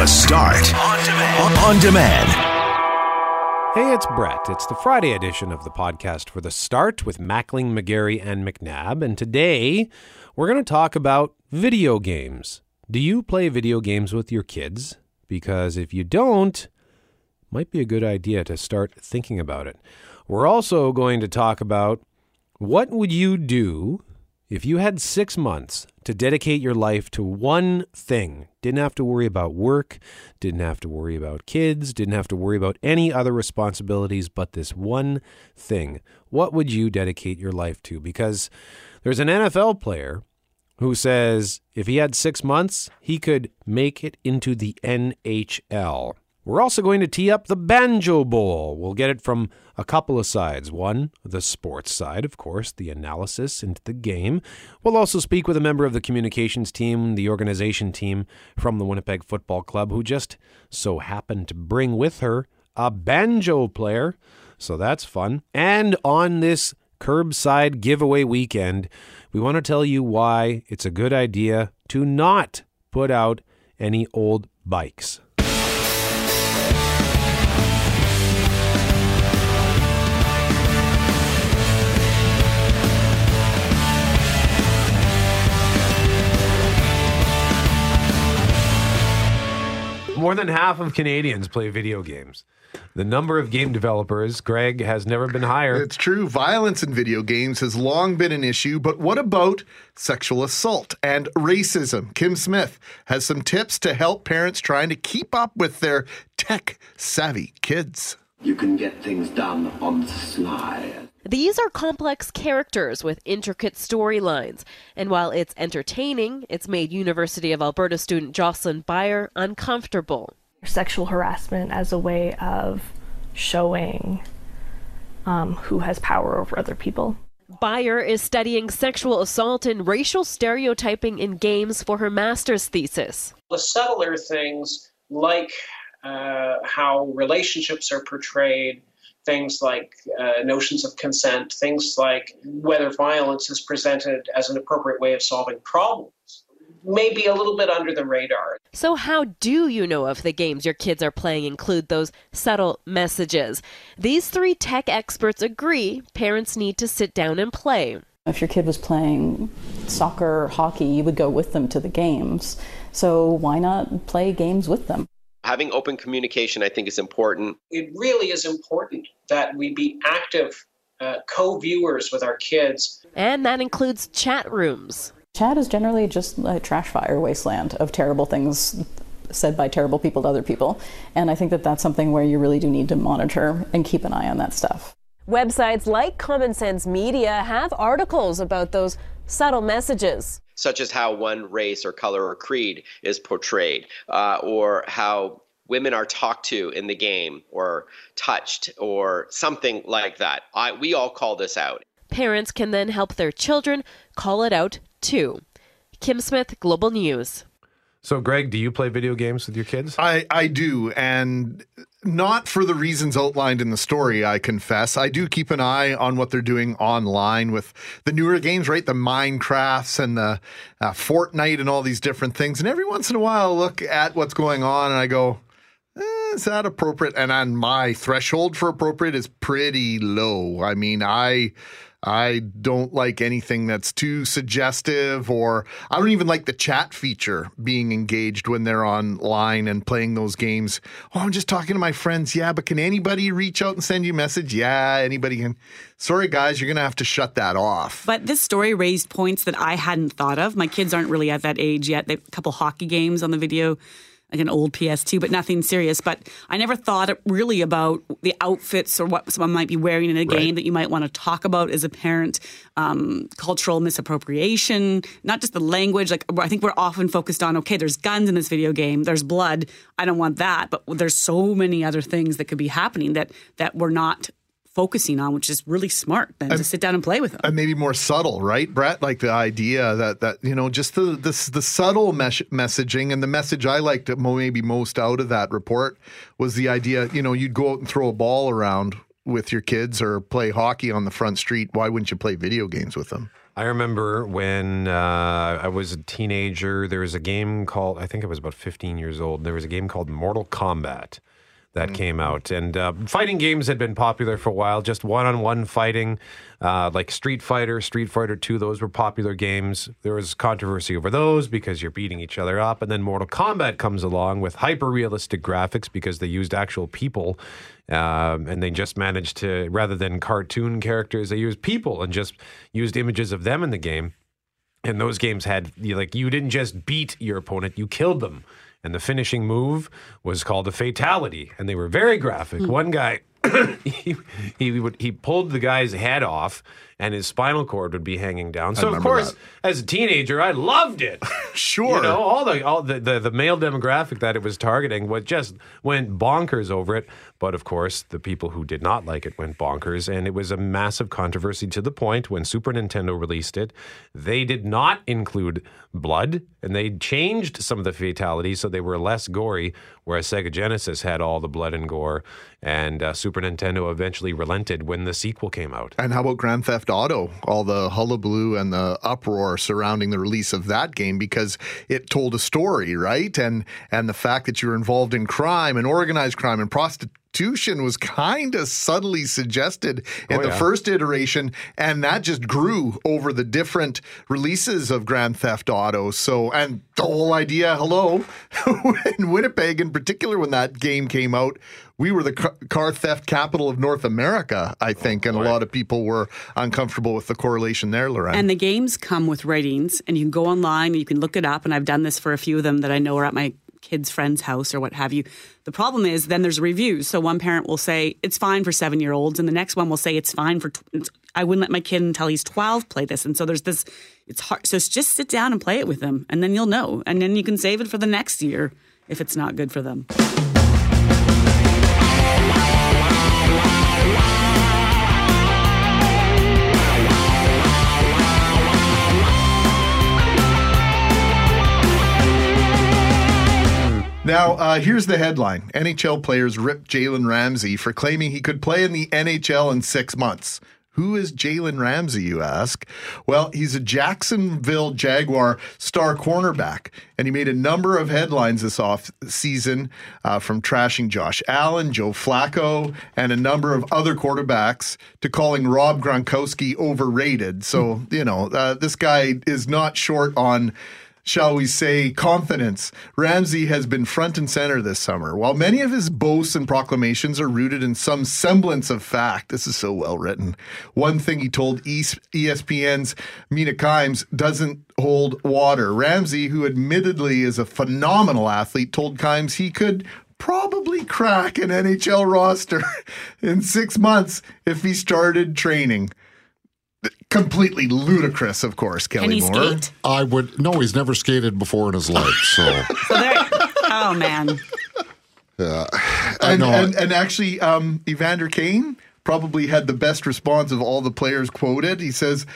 The Start on demand. On demand. Hey, it's Brett. It's the Friday edition of the podcast for The Start with Mackling, McGarry, and McNabb. And today we're going to talk about video games. Do you play video games with your kids? Because if you don't, might be a good idea to start thinking about it. We're also going to talk about what would you do if you had six months to dedicate your life to one thing, didn't have to worry about work, didn't have to worry about kids, didn't have to worry about any other responsibilities but this one thing, what would you dedicate your life to? Because there's an NFL player who says if he had six months, he could make it into the NHL. We're also going to tee up the Banjo Bowl. We'll get it from a couple of sides. One, the sports side, of course, the analysis into the game. We'll also speak with a member of the communications team, the organization team from the Winnipeg Football Club, who just so happened to bring with her a banjo player. So that's fun. And on this curbside giveaway weekend, we want to tell you why it's a good idea to not put out any old bikes. More than half of Canadians play video games. The number of game developers, Greg, has never been higher. It's true. Violence in video games has long been an issue, but what about sexual assault and racism? Kim Smith has some tips to help parents trying to keep up with their tech savvy kids. You can get things done on the sly. These are complex characters with intricate storylines, and while it's entertaining, it's made University of Alberta student Jocelyn Byer uncomfortable. Sexual harassment as a way of showing um, who has power over other people. Byer is studying sexual assault and racial stereotyping in games for her master's thesis. The subtler things, like uh, how relationships are portrayed, things like uh, notions of consent, things like whether violence is presented as an appropriate way of solving problems, may be a little bit under the radar. So, how do you know if the games your kids are playing include those subtle messages? These three tech experts agree parents need to sit down and play. If your kid was playing soccer or hockey, you would go with them to the games. So, why not play games with them? Having open communication, I think, is important. It really is important that we be active uh, co viewers with our kids. And that includes chat rooms. Chat is generally just a trash fire wasteland of terrible things said by terrible people to other people. And I think that that's something where you really do need to monitor and keep an eye on that stuff. Websites like Common Sense Media have articles about those subtle messages such as how one race or color or creed is portrayed, uh, or how women are talked to in the game or touched or something like that. I, we all call this out. Parents can then help their children call it out too. Kim Smith, Global News. So, Greg, do you play video games with your kids? I, I do. And not for the reasons outlined in the story, I confess. I do keep an eye on what they're doing online with the newer games, right? The Minecrafts and the uh, Fortnite and all these different things. And every once in a while, I look at what's going on and I go, eh, is that appropriate? And on my threshold for appropriate is pretty low. I mean, I I don't like anything that's too suggestive, or I don't even like the chat feature being engaged when they're online and playing those games. Oh, I'm just talking to my friends. Yeah, but can anybody reach out and send you a message? Yeah, anybody can. Sorry, guys, you're going to have to shut that off. But this story raised points that I hadn't thought of. My kids aren't really at that age yet. They have a couple hockey games on the video like an old PS2, but nothing serious. But I never thought really about the outfits or what someone might be wearing in a game that you might want to talk about as a parent. Um, cultural misappropriation, not just the language. Like I think we're often focused on, okay, there's guns in this video game, there's blood. I don't want that, but there's so many other things that could be happening that that we're not focusing on, which is really smart than and, to sit down and play with them. And maybe more subtle, right, Brett? Like the idea that that you know, just the the, the subtle mes- messaging and the message I liked maybe most out of that report was the idea. You know, you'd go out and throw a ball around with your kids or play hockey on the front street. Why wouldn't you play video games with them? I remember when uh, I was a teenager, there was a game called, I think I was about 15 years old. There was a game called Mortal Kombat that came out. And uh, fighting games had been popular for a while, just one on one fighting, uh, like Street Fighter, Street Fighter 2, those were popular games. There was controversy over those because you're beating each other up. And then Mortal Kombat comes along with hyper realistic graphics because they used actual people. Um, and they just managed to, rather than cartoon characters, they used people and just used images of them in the game. And those games had you like you didn't just beat your opponent, you killed them. And the finishing move was called a fatality, and they were very graphic. Hmm. One guy, he he would he pulled the guy's head off, and his spinal cord would be hanging down. So of course, that. as a teenager, I loved it. Sure. You know, all the all the, the the male demographic that it was targeting was just went bonkers over it. But of course, the people who did not like it went bonkers, and it was a massive controversy to the point when Super Nintendo released it, they did not include blood, and they changed some of the fatalities so they were less gory. Whereas Sega Genesis had all the blood and gore, and uh, Super Nintendo eventually relented when the sequel came out. And how about Grand Theft Auto? All the hullabaloo and the uproar surrounding the release of that game because it told a story, right? And and the fact that you were involved in crime and organized crime and prostitution was kind of subtly suggested in Oh, the yeah. first iteration, and that just grew over the different releases of Grand Theft Auto. So, and the whole idea, hello, in Winnipeg in particular, when that game came out, we were the car theft capital of North America, I think, and a lot of people were uncomfortable with the correlation there, Lorraine. And the games come with ratings, and you can go online and you can look it up. And I've done this for a few of them that I know are at my kid's friend's house or what have you. The problem is then there's reviews. So one parent will say it's fine for seven year olds, and the next one will say it's fine for. Tw- I wouldn't let my kid until he's 12 play this. And so there's this, it's hard. So it's just sit down and play it with them, and then you'll know. And then you can save it for the next year if it's not good for them. Now, uh, here's the headline NHL players rip Jalen Ramsey for claiming he could play in the NHL in six months. Who is Jalen Ramsey, you ask? Well, he's a Jacksonville Jaguar star cornerback, and he made a number of headlines this off season uh, from trashing Josh Allen, Joe Flacco, and a number of other quarterbacks to calling Rob Gronkowski overrated. So, you know, uh, this guy is not short on shall we say, confidence. Ramsey has been front and center this summer. While many of his boasts and proclamations are rooted in some semblance of fact, this is so well written. One thing he told ESPN's Mina Kimes doesn't hold water. Ramsey, who admittedly is a phenomenal athlete, told Kimes he could probably crack an NHL roster in six months if he started training. Completely ludicrous, of course, Kelly Can he Moore. skate? I would no, he's never skated before in his life, so So there, oh man. I and, know. and, and actually, um, Evander Kane probably had the best response of all the players quoted. He says,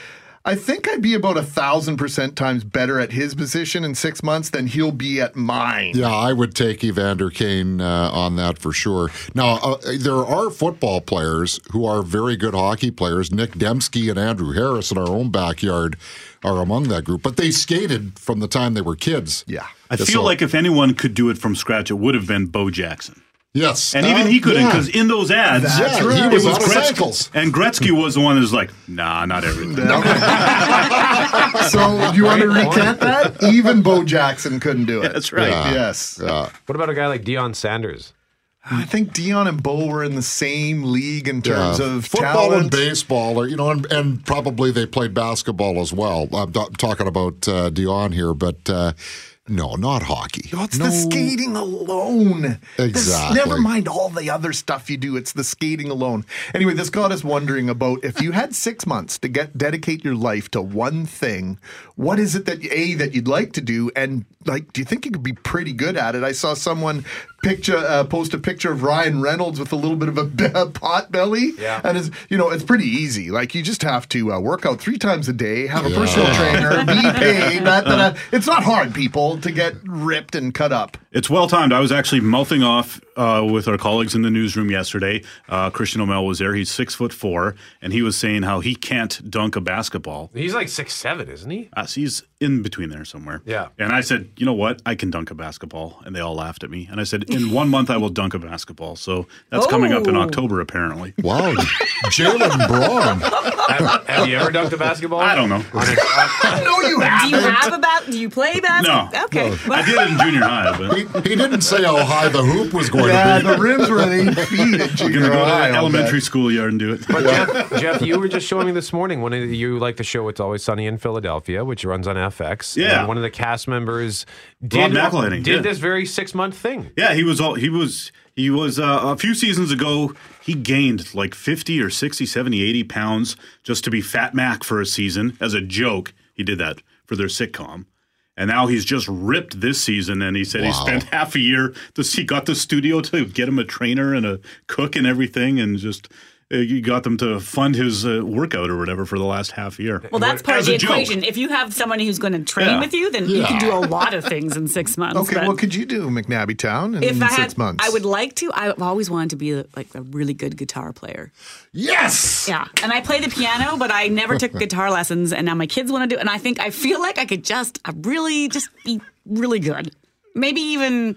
I think I'd be about a thousand percent times better at his position in six months than he'll be at mine. Yeah, I would take Evander Kane uh, on that for sure. Now, uh, there are football players who are very good hockey players. Nick Demski and Andrew Harris in our own backyard are among that group, but they skated from the time they were kids. Yeah. I feel So- like if anyone could do it from scratch, it would have been Bo Jackson. Yes. And even he couldn't yeah. because in those ads, That's it right. He was out of Gretzky. cycles. And Gretzky was the one that was like, nah, not everything. So, do you want to recant that? Even Bo Jackson couldn't do it. That's right. Yeah. Yes. Yeah. What about a guy like Deion Sanders? I think Deion and Bo were in the same league in terms Yeah. of football talent. and baseball, or you know, and, and probably they played basketball as well. I'm talking about uh, Deion here, but uh, no, not hockey. Oh, it's no, the skating alone. This- Exactly. never mind all the other stuff you do. It's the skating alone. Anyway, this got us wondering about if you had six months to get dedicate your life to one thing, what is it that a that you'd like to do, and like, do you think you could be pretty good at it? I saw someone picture uh, post a picture of Ryan Reynolds with a little bit of a, a pot belly, Yeah. and it's you know it's pretty easy. Like you just have to uh, work out three times a day, have a personal trainer, be paid. That, that, that. It's not hard, people, to get ripped and cut up. It's well timed. I was actually mouthing off uh, with our colleagues in the newsroom yesterday. Uh, Christian O'Mel was there. He's six foot four, and he was saying how he can't dunk a basketball. He's like six seven, isn't he? Uh, so he's in between there somewhere. Yeah. And I said, you know what? I can dunk a basketball, and they all laughed at me. And I said, in one month I will dunk a basketball. So that's coming up in Oh. October, apparently. Wow, Jalen Braun. have, have you ever dunked a basketball? I don't know. no, you have. Do you have a bat? Do you play basketball? No. Okay. I did it in junior high, but He, he didn't say how high the hoop was going Yeah, to be. the rims were eight feet at we're gonna go to high. the I'll elementary bet. schoolyard and do it. But Jeff, Jeff, you were just showing me this morning. One of the, you like the show "It's Always Sunny in Philadelphia," which runs on FX. Yeah. And one of the cast members Rob did McElhenney, did yeah. this very six month thing. Yeah, he was all he was he was uh, a few seasons ago he gained like 50 or 60, 70, 80 pounds just to be Fat Mac for a season as a joke. He did that for their sitcom. And now he's just ripped this season and he said he spent half a year to he got the studio to get him a trainer and a cook and everything and just you got them to fund his uh, workout or whatever for the last half year. Well, that's part of the a joke. equation. If you have someone who's going to train Yeah. with you, then you can do a lot of things in six months. Okay, but what could you do, McNabby Town, in if I six had, months? I would like to. I've always wanted to be like a really good guitar player. Yes. Yeah, and I play the piano, but I never took guitar lessons, and now my kids want to do. And I think I feel like I could just, I really, just be really good, maybe even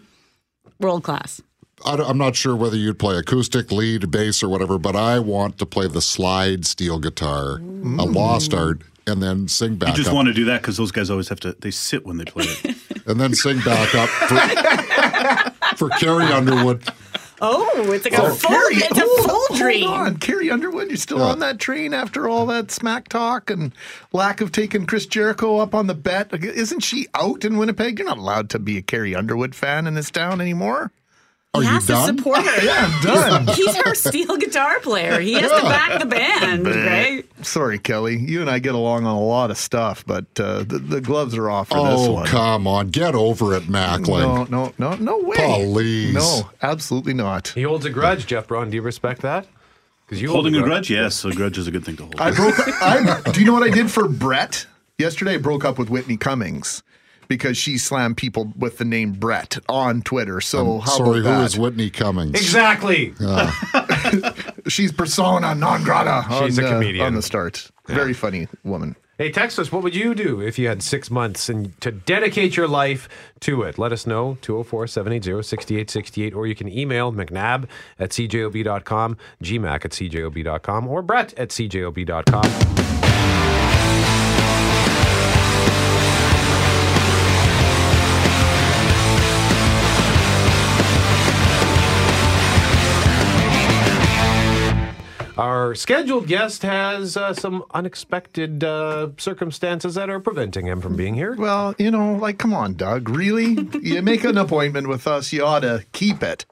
world class. I am not sure whether you'd play acoustic, lead, bass, or whatever, but I want to play the slide steel guitar, a lost art, and then sing back. You just up, want to do that because those guys always have to they sit when they play it. and then sing back up for, for Carrie Underwood. Oh, it's like a Oh, full, Carrie, it's a full hold dream. on. Carrie Underwood, you're still on that train after all that smack talk and lack of taking Chris Jericho up on the bet. Isn't she out in Winnipeg? You're not allowed to be a Carrie Underwood fan in this town anymore. Are He you has to done? support her. Yeah, I'm done. He's her steel guitar player. He has to back the band, right? Sorry, Kelly. You and I get along on a lot of stuff, but uh, the, the gloves are off for this Oh, one. come on. Get over it, Mackling. No, no, no, no way. Please. No, absolutely not. He holds a grudge, Jeff Braun. Do you respect that? Because you Holding a hold grudge, yes, a grudge is a good thing to hold. I broke. I, do you know what I did for Brett yesterday? I broke up with Whitney Cummings because she slammed people with the name Brett on Twitter. So how Sorry, about who that? is Whitney Cummings? Exactly. She's persona non grata. She's on, a uh, comedian. on the start. Very funny woman. Hey, text us. What would you do if you had six months and to dedicate your life to it? Let us know, 204 780 6868, or you can email McNab at cjob.com, gmac at cjob.com, or Brett at cjob.com. Our scheduled guest has uh, some unexpected uh, circumstances that are preventing him from being here. Well, you know, like, come on, Doug. Really? you make an appointment with us, you ought to keep it.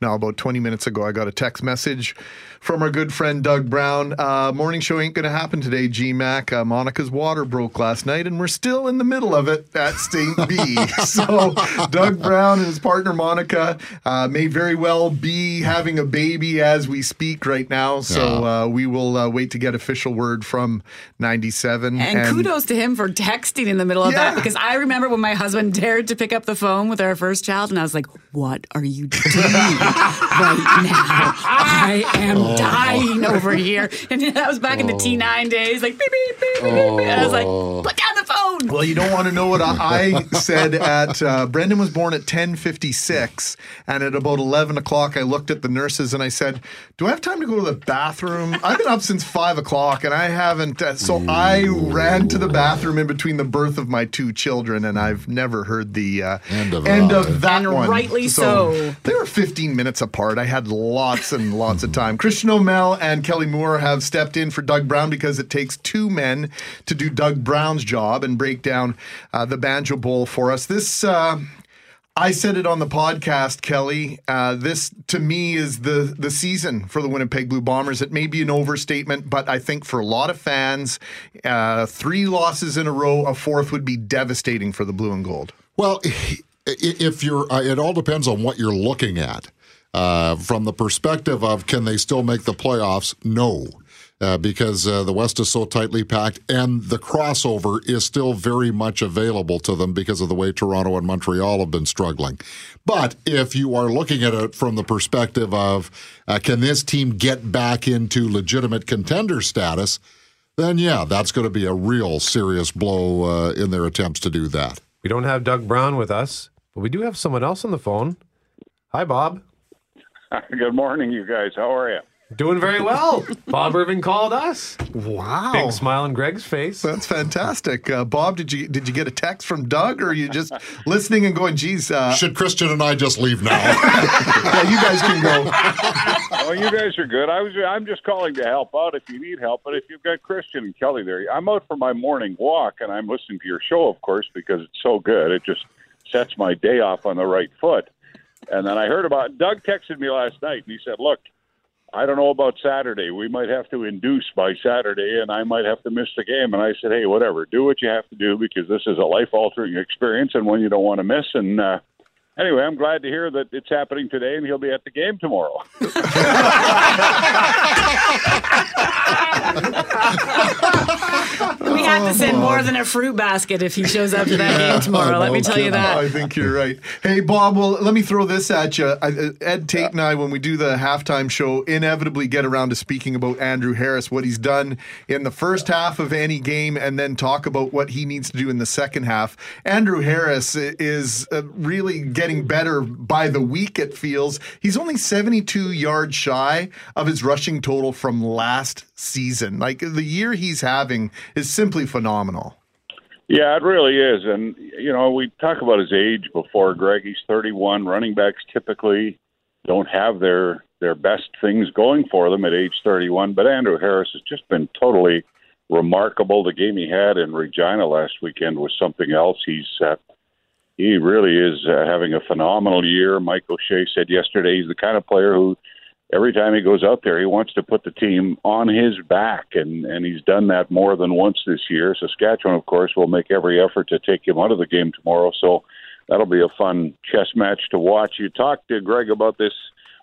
Now, about 20 minutes ago, I got a text message from our good friend Doug Brown. Uh, morning show ain't going to happen today, GMAC. Uh, Monica's water broke last night, and we're still in the middle of it at St. B. so, Doug Brown and his partner Monica uh, may very well be having a baby as we speak right now. So, uh, we will uh, wait to get official word from 97. And, kudos to him for texting in the middle of Yeah. that because I remember when my husband dared to pick up the phone with our first child, and I was like, "What are you doing right now? I am dying over here." And that was back in the T9 days, like beep beep beep beep. beep. And I was like, "Put down the phone." Well, you don't want to know what I I said at uh, Brendan was born at ten fifty six, and at about eleven o'clock, I looked at the nurses and I said, "Do I have time to go to the bathroom? I've been up since five o'clock and I haven't." Uh, so I ran to the bathroom in between the birth of my two children, and I've never heard the uh, End of end that. of that And one. rightly so. They were fifteen minutes apart. I had lots and lots of time. Christian O'Mel and Kelly Moore have stepped in for Doug Brown because it takes two men to do Doug Brown's job and break down uh, the Banjo Bowl for us. This. Uh, I said it on the podcast, Kelly. Uh, this to me is the the season for the Winnipeg Blue Bombers. It may be an overstatement, but I think for a lot of fans, uh, three losses in a row, a fourth would be devastating for the Blue and Gold. Well, if you're, uh, it all depends on what you're looking at. Uh, from the perspective of can they still make the playoffs? No. uh, because uh, the West is so tightly packed, and the crossover is still very much available to them because of the way Toronto and Montreal have been struggling. But if you are looking at it from the perspective of uh, can this team get back into legitimate contender status, then yeah, that's going to be a real serious blow uh, in their attempts to do that. We don't have Doug Brown with us, but we do have someone else on the phone. Hi, Bob. Good morning, you guys. How are you? Doing very well. Bob Irving called us. Wow. Big smile on Greg's face. That's fantastic. Uh, Bob, did you did you get a text from Doug or are you just listening and going, geez, uh, Should Christian and I just leave now? yeah, you guys can go. Oh, you guys are good. I was. I'm just calling to help out if you need help. But if you've got Christian and Kelly there, I'm out for my morning walk, and I'm listening to your show, of course, because it's so good. It just sets my day off on the right foot. And then I heard about Doug texted me last night, and he said, "Look, I don't know about Saturday. We might have to induce by Saturday, and I might have to miss the game." And I said, "Hey, whatever. Do what you have to do because this is a life-altering experience, and one you don't want to miss." And uh, anyway, I'm glad to hear that it's happening today, and he'll be at the game tomorrow. We have to send more than a fruit basket if he shows up to that game tomorrow. Let me tell you that. I think you're right. Hey, Bob, well, let me throw this at you. I- Ed Tait and I, when we do the halftime show, inevitably get around to speaking about Andrew Harris, what he's done in the first half of any game, and then talk about what he needs to do in the second half. Andrew Harris is uh, really getting better by the week, it feels. He's only 72 yards shy of his rushing total from last season. Like, the year he's having is simply phenomenal. Yeah, it really is. And, you know, we talk about his age before, Greg. He's 31. Running backs typically don't have their, their best things going for them at age 31. But Andrew Harris has just been totally remarkable. The game he had in Regina last weekend was something else. He's uh, he really is uh, having a phenomenal year. Mike O'Shea said yesterday he's the kind of player who every time he goes out there, he wants to put the team on his back, and and he's done that more than once this year. Saskatchewan, of course, will make every effort to take him out of the game tomorrow. So that'll be a fun chess match to watch. You talked to Greg about this.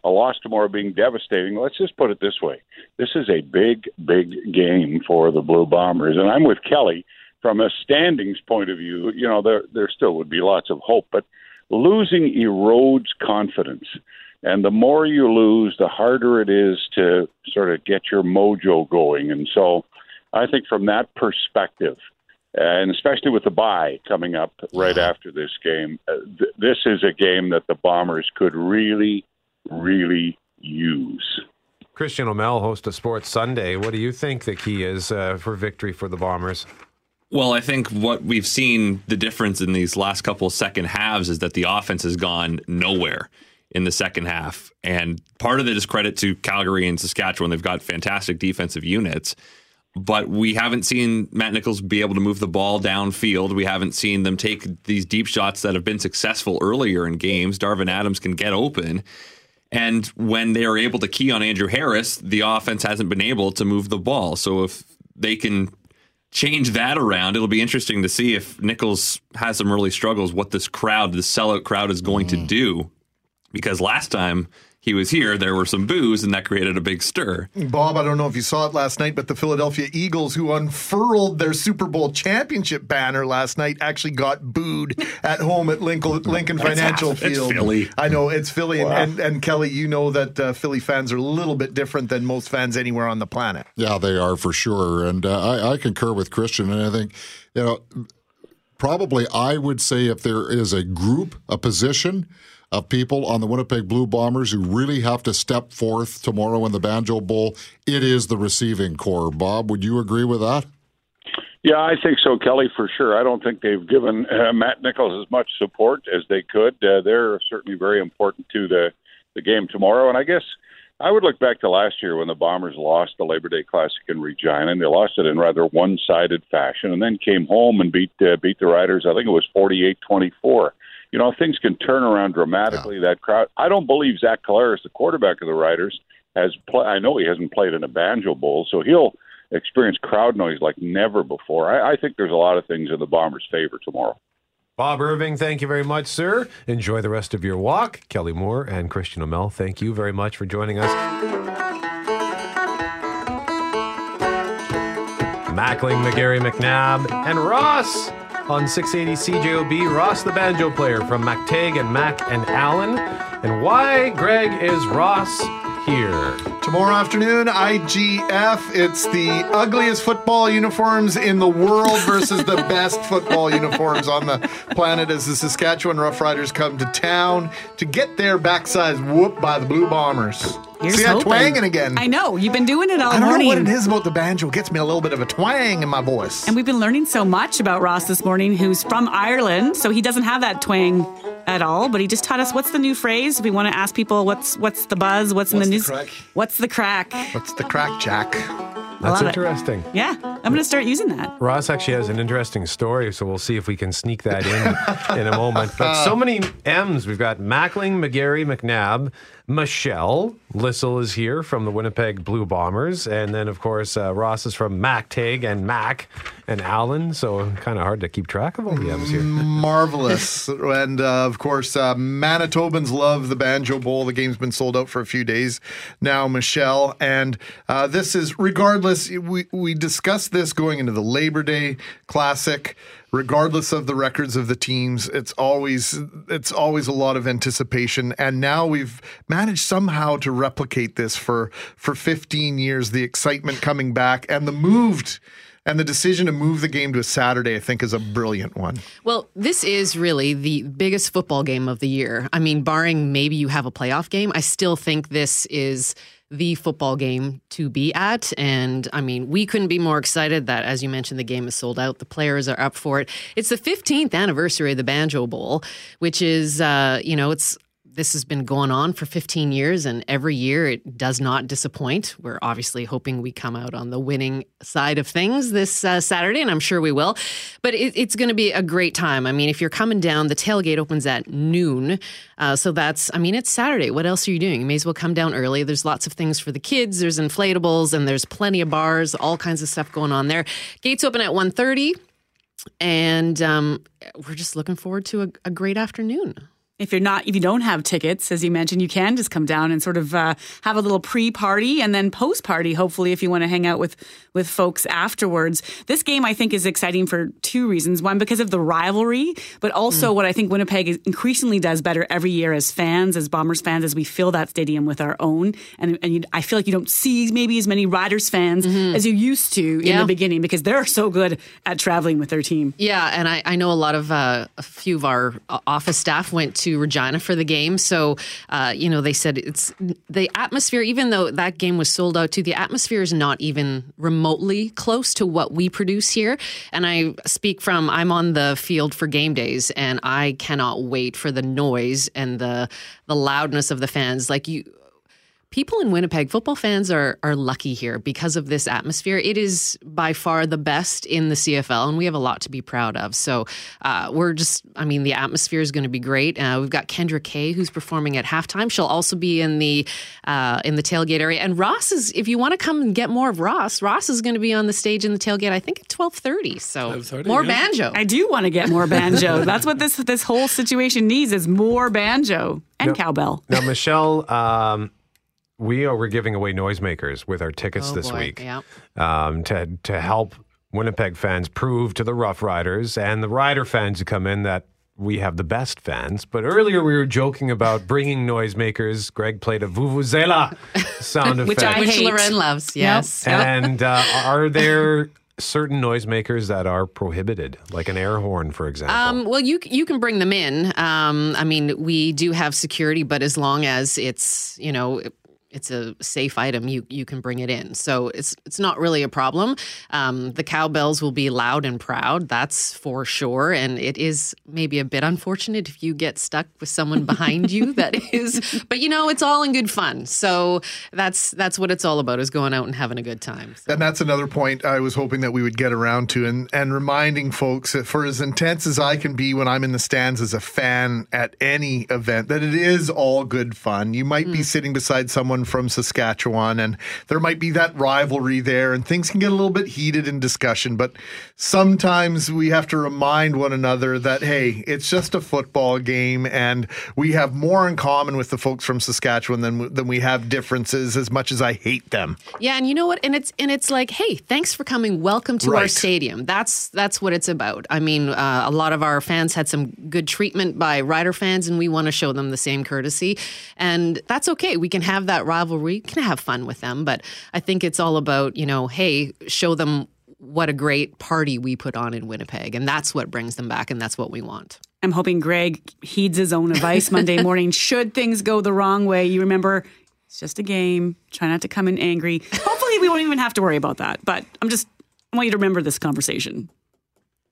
A loss tomorrow being devastating. Let's just put it this way: this is a big, big game for the Blue Bombers, and I'm with Kelly from a standings point of view. You know, there there still would be lots of hope, but losing erodes confidence. And the more you lose, the harder it is to sort of get your mojo going. And so I think from that perspective, and especially with the bye coming up right after this game, uh, th- this is a game that the Bombers could really, really use. Christian O'Mell, host of Sports Sunday. What do you think the key is uh, for victory for the Bombers? Well, I think what we've seen the difference in these last couple second halves is that the offense has gone nowhere in the second half. And part of it is credit to Calgary and Saskatchewan. They've got fantastic defensive units. But we haven't seen Matt Nichols be able to move the ball downfield. We haven't seen them take these deep shots that have been successful earlier in games. Darvin Adams can get open. And when they are able to key on Andrew Harris, the offense hasn't been able to move the ball. So if they can change that around, it'll be interesting to see if Nichols has some early struggles, what this crowd, this sellout crowd, is going to mm. do. Because last time he was here, there were some boos, and that created a big stir. Bob, I don't know if you saw it last night, but the Philadelphia Eagles, who unfurled their Super Bowl championship banner last night, actually got booed at home at Lincoln, Lincoln Financial half- it's Field. Philly. I know it's Philly, and, and, and Kelly, you know that uh, Philly fans are a little bit different than most fans anywhere on the planet. Yeah, they are for sure. And uh, I, I concur with Christian. And I think, you know, probably I would say if there is a group, a position of people on the Winnipeg Blue Bombers who really have to step forth tomorrow in the Banjo Bowl, it is the receiving corps. Bob, would you agree with that? Yeah, I think so, Kelly, for sure. I don't think they've given uh, Matt Nichols as much support as they could. Uh, they're certainly very important to the, the game tomorrow. And I guess I would look back to last year when the Bombers lost the Labor Day Classic in Regina, and they lost it in rather one-sided fashion, and then came home and beat uh, beat the Riders. I think it was 48-24. You know, things can turn around dramatically. That crowd. I don't believe Zach Collaros, the quarterback of the Riders, has. Play, I know he hasn't played in a Banjo Bowl, so he'll experience crowd noise like never before. I, I think there's a lot of things in the Bombers' favor tomorrow. Bob Irving, thank you very much, sir. Enjoy the rest of your walk. Kelly Moore and Christian O'Mell, thank you very much for joining us. Mackling, McGarry, McNabb, and Ross on 680 CJOB. Ross, the banjo player from MacTag and Mac and Allen. And why, Greg, is Ross here? Tomorrow afternoon, IGF. It's the ugliest football uniforms in the world versus the best football uniforms on the planet as the Saskatchewan Roughriders come to town to get their backsides whooped by the Blue Bombers. Here's See, I'm hoping. twanging again. I know you've been doing it all morning. I don't morning. know what it is about the banjo. It gets me a little bit of a twang in my voice. And we've been learning so much about Ross this morning, who's from Ireland, so he doesn't have that twang at all. But he just taught us what's the new phrase. We want to ask people what's what's the buzz, what's, in the news, crack? what's the crack? What's the crack, Jack? That's love it. interesting. Yeah, I'm going to start using that. Ross actually has an interesting story, so we'll see if we can sneak that in in a moment. But so uh. many M's. We've got Mackling, McGarry, McNabb, Michelle. Lissel is here from the Winnipeg Blue Bombers. And then, of course, uh, Ross is from MacTag and Mac and Allen. So kind of hard to keep track of all the M's here. Marvelous. and uh, of course, uh, Manitobans love the Banjo Bowl. The game's been sold out for a few days now, Michelle. And uh, this is, regardless, we, we discussed this going into the Labor Day Classic. Regardless of the records of the teams, it's always it's always a lot of anticipation. And now we've managed somehow to replicate this for for 15 years. The excitement coming back and the moved and the decision to move the game to a Saturday, I think, is a brilliant one. Well, this is really the biggest football game of the year. I mean, barring maybe you have a playoff game, I still think this is the football game to be at. And I mean, we couldn't be more excited that, as you mentioned, the game is sold out. The players are up for it. It's the 15th anniversary of the Banjo Bowl, which is, uh, you know, it's this has been going on for 15 years, and every year it does not disappoint. We're obviously hoping we come out on the winning side of things this uh, Saturday, and I'm sure we will. But it, it's going to be a great time. I mean, if you're coming down, the tailgate opens at noon. Uh, so that's, I mean, it's Saturday. What else are you doing? You may as well come down early. There's lots of things for the kids. There's inflatables, and there's plenty of bars, all kinds of stuff going on there. Gates open at 1.30, and um, we're just looking forward to a, a great afternoon. If you're not, if you don't have tickets, as you mentioned, you can just come down and sort of uh, have a little pre-party and then post-party. Hopefully, if you want to hang out with with folks afterwards. This game, I think, is exciting for two reasons. One, because of the rivalry, but also what I think Winnipeg is increasingly does better every year as fans, as Bombers fans, as we fill that stadium with our own. And, and you, I feel like you don't see maybe as many Riders fans as you used to in Yeah. the beginning because they're so good at traveling with their team. Yeah, and I, I know a lot of uh, a few of our uh, office staff went to Regina for the game. So, uh, you know, they said it's the atmosphere, even though that game was sold out too, the atmosphere is not even remotely close to what we produce here. And I speak from, I'm on the field for game days and I cannot wait for the noise and the, the loudness of the fans. Like you, people in Winnipeg, football fans are are lucky here because of this atmosphere. It is by far the best in the CFL, and we have a lot to be proud of. So uh, we're just, I mean, the atmosphere is going to be great. Uh, we've got Kendra Kay who's performing at halftime. She'll also be in the uh, in the tailgate area, and Ross is. If you want to come and get more of Ross, Ross is going to be on the stage in the tailgate. I think at twelve thirty. So more banjo. I do want to get more banjo. That's what this this whole situation needs is more banjo and No. cowbell. Now, Michelle, um, we are we're giving away noisemakers with our tickets Oh, this boy. week Yeah. um, to to help Winnipeg fans prove to the Rough Riders and the Rider fans who come in that we have the best fans. But earlier we were joking about bringing noisemakers. Greg played a vuvuzela sound Which effect, I Which hate. Loren loves, yes. Yep. And uh, are there certain noisemakers that are prohibited, like an air horn, for example? Um, well, you you can bring them in. Um, I mean, we do have security, but as long as it's you know it's a safe item, you you can bring it in. So it's it's not really a problem. Um, the cowbells will be loud and proud, that's for sure. And it is maybe a bit unfortunate if you get stuck with someone behind you. That is, but you know, it's all in good fun. So that's that's what it's all about: is going out and having a good time. And that's another point I was hoping that we would get around to and, and reminding folks that for as intense as I can be when I'm in the stands as a fan at any event, that it is all good fun. You might be sitting beside someone someone from Saskatchewan, and there might be that rivalry there, and things can get a little bit heated in discussion. But sometimes we have to remind one another that, hey, it's just a football game, and we have more in common with the folks from Saskatchewan than, than we have differences, as much as I hate them. Yeah, and you know what? And it's and it's like, hey, thanks for coming. Welcome to our stadium. That's that's what it's about. I mean, uh, a lot of our fans had some good treatment by Rider fans, and we want to show them the same courtesy, and that's okay. We can have that rivalry, we can have fun with them, but I think it's all about you know, hey, show them what a great party we put on in Winnipeg, and that's what brings them back, and that's what we want. I'm hoping Greg heeds his own advice Monday morning. Should things go the wrong way, you remember it's just a game. Try not to come in angry. Hopefully, we won't even have to worry about that. But I'm just, I want you to remember this conversation.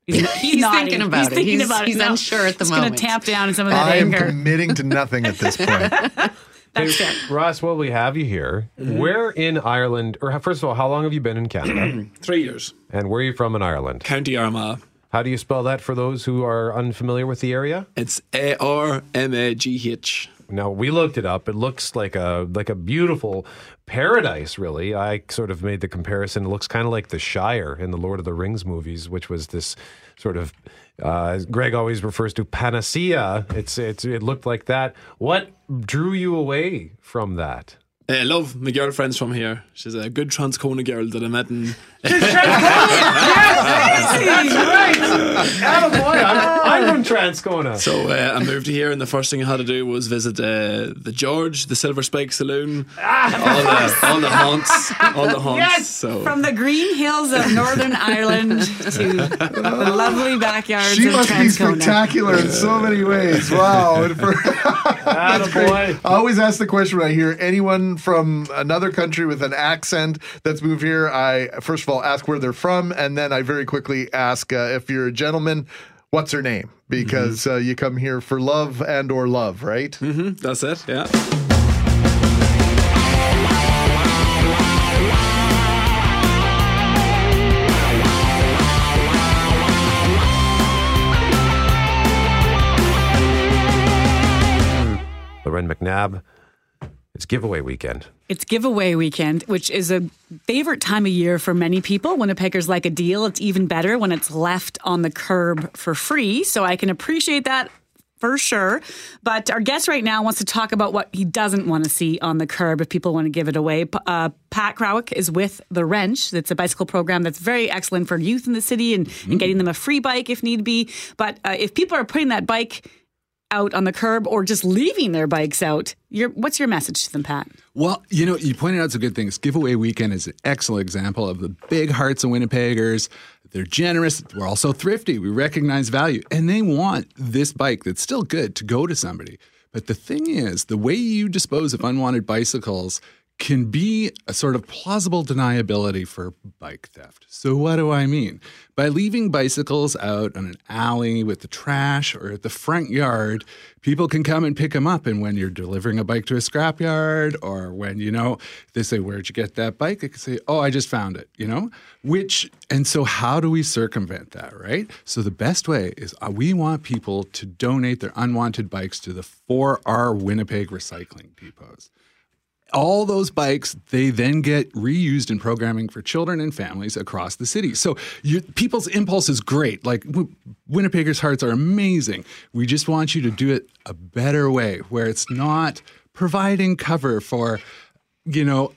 He's, He's nodding. thinking about he's it. Thinking He's- about it. he's No, unsure at the he's moment. going to tamp down some of that I am committing to nothing at this point. That's Hey, fair. Ross, while we have you here, mm-hmm. where in Ireland, or first of all, how long have you been in Canada? Three years. and where are you from in Ireland? County Armagh. How do you spell that for those who are unfamiliar with the area? It's A R M A G H. Now we looked it up. It looks like a like a beautiful paradise. Really, I sort of made the comparison. It looks kind of like the Shire in the Lord of the Rings movies, which was this sort of. Uh, Greg always refers to panacea. It's it's it looked like that. What drew you away from that? I love my girlfriend's from here. She's a good Transcona girl that I met in. Attaboy, I'm, I'm from Transcona. So uh, I moved here, and the first thing I had to do was visit uh, the George, the Silver Spike Saloon, all, the, all the haunts, all the haunts. Yes, So from the green hills of Northern Ireland to the lovely backyards She of must be spectacular in so many ways. Wow. And for- That's great. I always ask the question when I hear anyone from another country with an accent that's moved here. I first of all ask where they're from, and then I very quickly ask uh, if you're a gentleman, what's her name? Because uh, you come here for love and or love, right? Mm-hmm, that's it. Yeah. Loren McNabb. It's giveaway weekend. It's giveaway weekend, which is a favorite time of year for many people. Winnipeggers like a deal. It's even better when it's left on the curb for free. So I can appreciate that for sure. But our guest right now wants to talk about what he doesn't want to see on the curb if people want to give it away. Uh, Pat Krawick is with The Wrench. It's a bicycle program that's very excellent for youth in the city and, and getting them a free bike if need be. But uh, if people are putting that bike out on the curb or just leaving their bikes out, your, what's your message to them, Pat? Well, you know, you pointed out some good things. Giveaway weekend is an excellent example of the big hearts of Winnipeggers. They're generous. We're also thrifty. We recognize value. And they want this bike that's still good to go to somebody. But the thing is, the way you dispose of unwanted bicycles can be a sort of plausible deniability for bike theft. So, what do I mean? By leaving bicycles out on an alley with the trash or at the front yard, people can come and pick them up. And when you're delivering a bike to a scrapyard or when, you know, they say, Where'd you get that bike? I can say, Oh, I just found it, you know? Which, and so how do we circumvent that, right? So, the best way is uh, we want people to donate their unwanted bikes to the 4R Winnipeg recycling depots all those bikes they then get reused in programming for children and families across the city so you, people's impulse is great like w- winnipeggers hearts are amazing we just want you to do it a better way where it's not providing cover for you know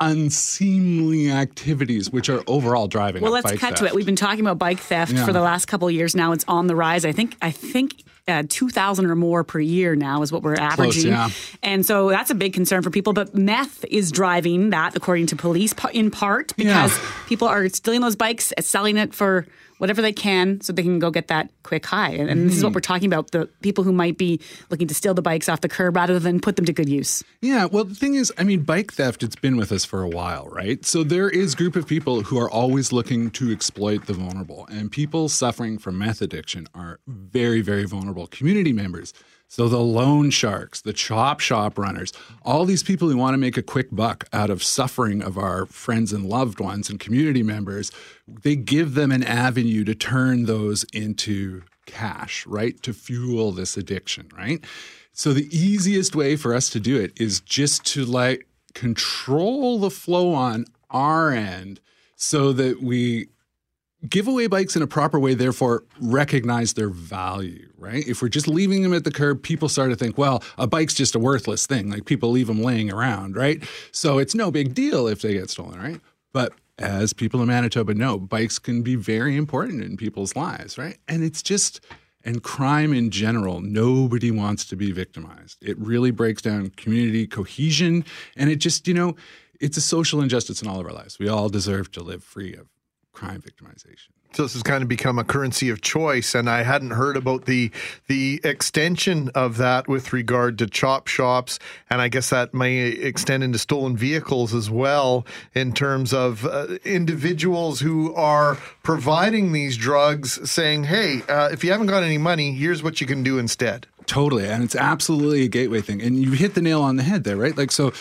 unseemly activities which are overall driving Well, let's cut to it. We've been talking about bike theft Yeah. for the last couple of years now. It's on the rise. I think. I think. Uh, 2000 or more per year now is what we're averaging. yeah. And so that's a big concern for people. But meth is driving that, according to police, in part because people are stealing those bikes, and selling it for whatever they can so they can go get that quick high. And, and this is what Mhm. we're talking about the people who might be looking to steal the bikes off the curb rather than put them to good use. Yeah, well, the thing is, I mean, bike theft, it's been with us for a while, right? So there is a group of people who are always looking to exploit the vulnerable. And people suffering from meth addiction are very, very vulnerable community members. So the loan sharks, the chop shop runners, all these people who want to make a quick buck out of suffering of our friends and loved ones and community members, they give them an avenue to turn those into cash, right? To fuel this addiction, right? So the easiest way for us to do it is just to like control the flow on our end so that we give away bikes in a proper way, therefore recognize their value, right? If we're just leaving them at the curb, people start to think, well, a bike's just a worthless thing. Like people leave them laying around, right? So it's no big deal if they get stolen, right? But as people in Manitoba know, bikes can be very important in people's lives, right? And it's just, and crime in general, nobody wants to be victimized. It really breaks down community cohesion. And it just, you know, it's a social injustice in all of our lives. We all deserve to live free of crime victimization. So this has kind of become a currency of choice, and I hadn't heard about the the extension of that with regard to chop shops, and I guess that may extend into stolen vehicles as well, in terms of uh, individuals who are providing these drugs, saying, "Hey, uh, if you haven't got any money, here's what you can do instead." Totally, and it's absolutely a gateway thing, and you hit the nail on the head there, right? Like so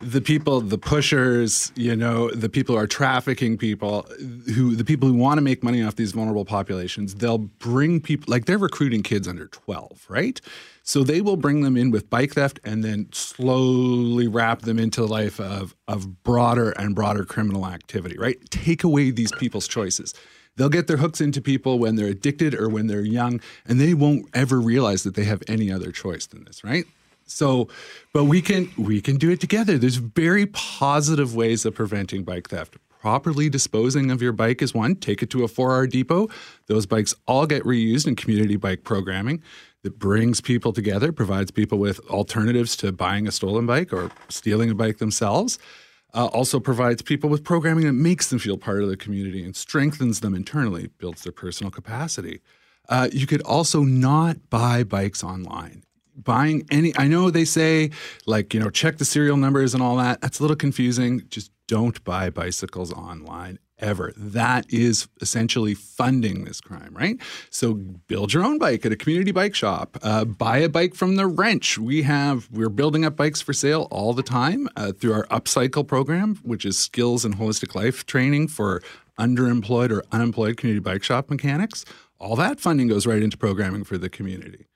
the people, the pushers, you know, the people who are trafficking people, who the people who want to make money off these vulnerable populations, they'll bring people like they're recruiting kids under 12, right? So they will bring them in with bike theft and then slowly wrap them into life of of broader and broader criminal activity, right? Take away these people's choices. They'll get their hooks into people when they're addicted or when they're young, and they won't ever realize that they have any other choice than this, right? So, but we can we can do it together. There's very positive ways of preventing bike theft. Properly disposing of your bike is one. Take it to a 4R depot. Those bikes all get reused in community bike programming that brings people together, provides people with alternatives to buying a stolen bike or stealing a bike themselves. Uh, also provides people with programming that makes them feel part of the community and strengthens them internally, builds their personal capacity. Uh, you could also not buy bikes online buying any i know they say like you know check the serial numbers and all that. That's a little confusing. Just don't buy bicycles online ever. That is essentially funding this crime right? So build your own bike at a community bike shop. Uh, buy a bike from the wrench. We have we're building up bikes for sale all the time uh, through our upcycle program which is skills and holistic life training for underemployed or unemployed community bike shop mechanics. All that funding goes right into programming for the community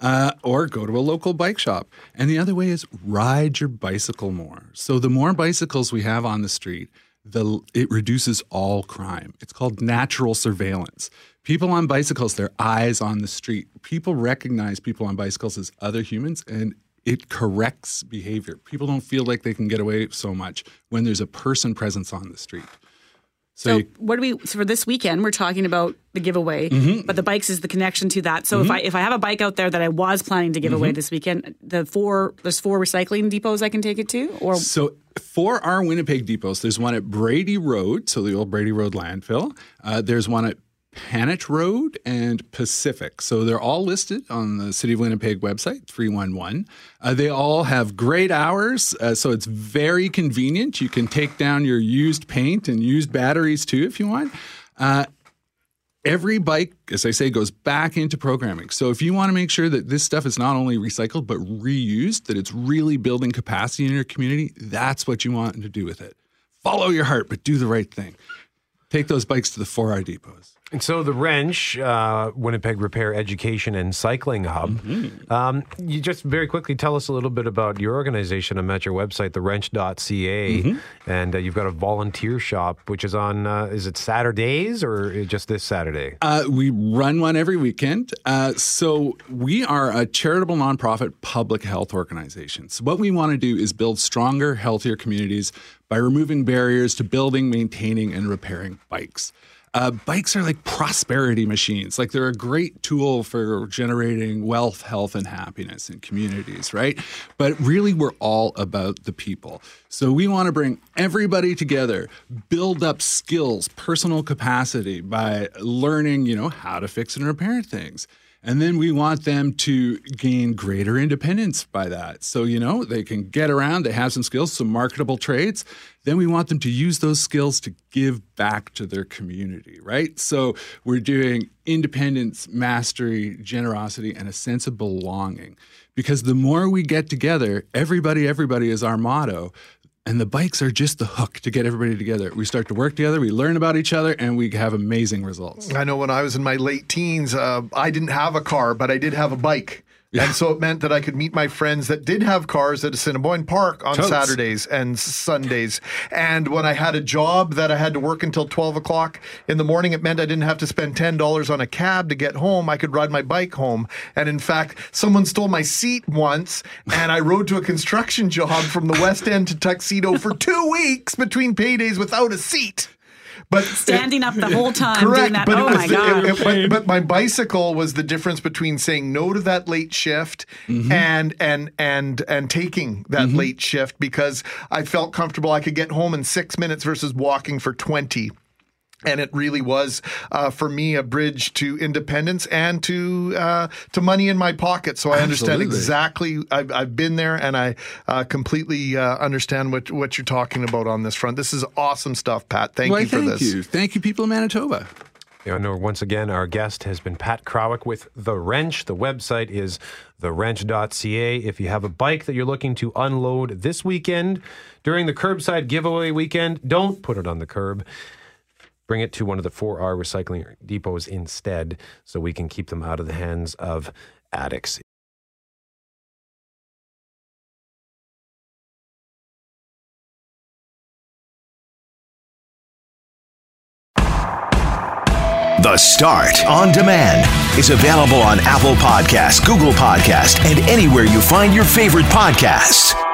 uh, or go to a local bike shop. And the other way is ride your bicycle more. So the more bicycles we have on the street, the it reduces all crime. It's called natural surveillance. People on bicycles, their eyes on the street. People recognize people on bicycles as other humans and it corrects behavior. People don't feel like they can get away so much when there's a person presence on the street. So, so what do we? So for this weekend, we're talking about the giveaway, mm-hmm. but the bikes is the connection to that. So mm-hmm. if I if I have a bike out there that I was planning to give mm-hmm. away this weekend, the four there's four recycling depots I can take it to, or so for our Winnipeg depots, there's one at Brady Road, so the old Brady Road landfill. Uh, there's one at Panet Road and Pacific. So they're all listed on the City of Winnipeg website, 311. Uh, they all have great hours, uh, so it's very convenient. You can take down your used paint and used batteries too if you want. Uh, every bike, as I say, goes back into programming. So if you want to make sure that this stuff is not only recycled but reused, that it's really building capacity in your community, that's what you want to do with it. Follow your heart, but do the right thing. Take those bikes to the 4R depots. And so the Wrench, uh, Winnipeg Repair Education and Cycling Hub. Mm-hmm. Um, you just very quickly tell us a little bit about your organization. I'm at your website, thewrench.ca, mm-hmm. and uh, you've got a volunteer shop, which is on, uh, is it Saturdays or just this Saturday? Uh, we run one every weekend. Uh, so we are a charitable nonprofit public health organization. So what we want to do is build stronger, healthier communities by removing barriers to building, maintaining, and repairing bikes. Uh, bikes are like prosperity machines. Like they're a great tool for generating wealth, health, and happiness in communities, right? But really, we're all about the people. So we want to bring everybody together, build up skills, personal capacity by learning, you know, how to fix and repair things. And then we want them to gain greater independence by that. So, you know, they can get around, they have some skills, some marketable trades. Then we want them to use those skills to give back to their community, right? So we're doing independence, mastery, generosity, and a sense of belonging. Because the more we get together, everybody, everybody is our motto and the bikes are just the hook to get everybody together. We start to work together, we learn about each other, and we have amazing results. I know when I was in my late teens, uh, I didn't have a car, but I did have a bike. And so it meant that I could meet my friends that did have cars at Assiniboine Park on Totes. Saturdays and Sundays. And when I had a job that I had to work until 12 o'clock in the morning, it meant I didn't have to spend $10 on a cab to get home. I could ride my bike home. And in fact, someone stole my seat once, and I rode to a construction job from the West End to Tuxedo for two weeks between paydays without a seat. But Standing up the whole time doing Correct, that. but oh my the- god. it- it- but, but my bicycle was the difference between saying no to that late shift Mm-hmm. and and and and taking that late shift because I felt comfortable I could get home in six minutes versus walking for twenty. And it really was uh, for me a bridge to independence and to uh, to money in my pocket. So I understand exactly. I've, I've been there, and I uh, completely uh, understand what what you're talking about on this front. This is awesome stuff, Pat. Thank Why, you for thank this. Thank you. Thank you, people of Manitoba. You know, once again, our guest has been Pat Krawick with The Wrench. The website is thewrench.ca. If you have a bike that you're looking to unload this weekend during the curbside giveaway weekend, don't put it on the curb. Bring it to one of the 4R recycling depots instead so we can keep them out of the hands of addicts. The Start on Demand is available on Apple Podcasts, Google Podcasts, and anywhere you find your favorite podcasts.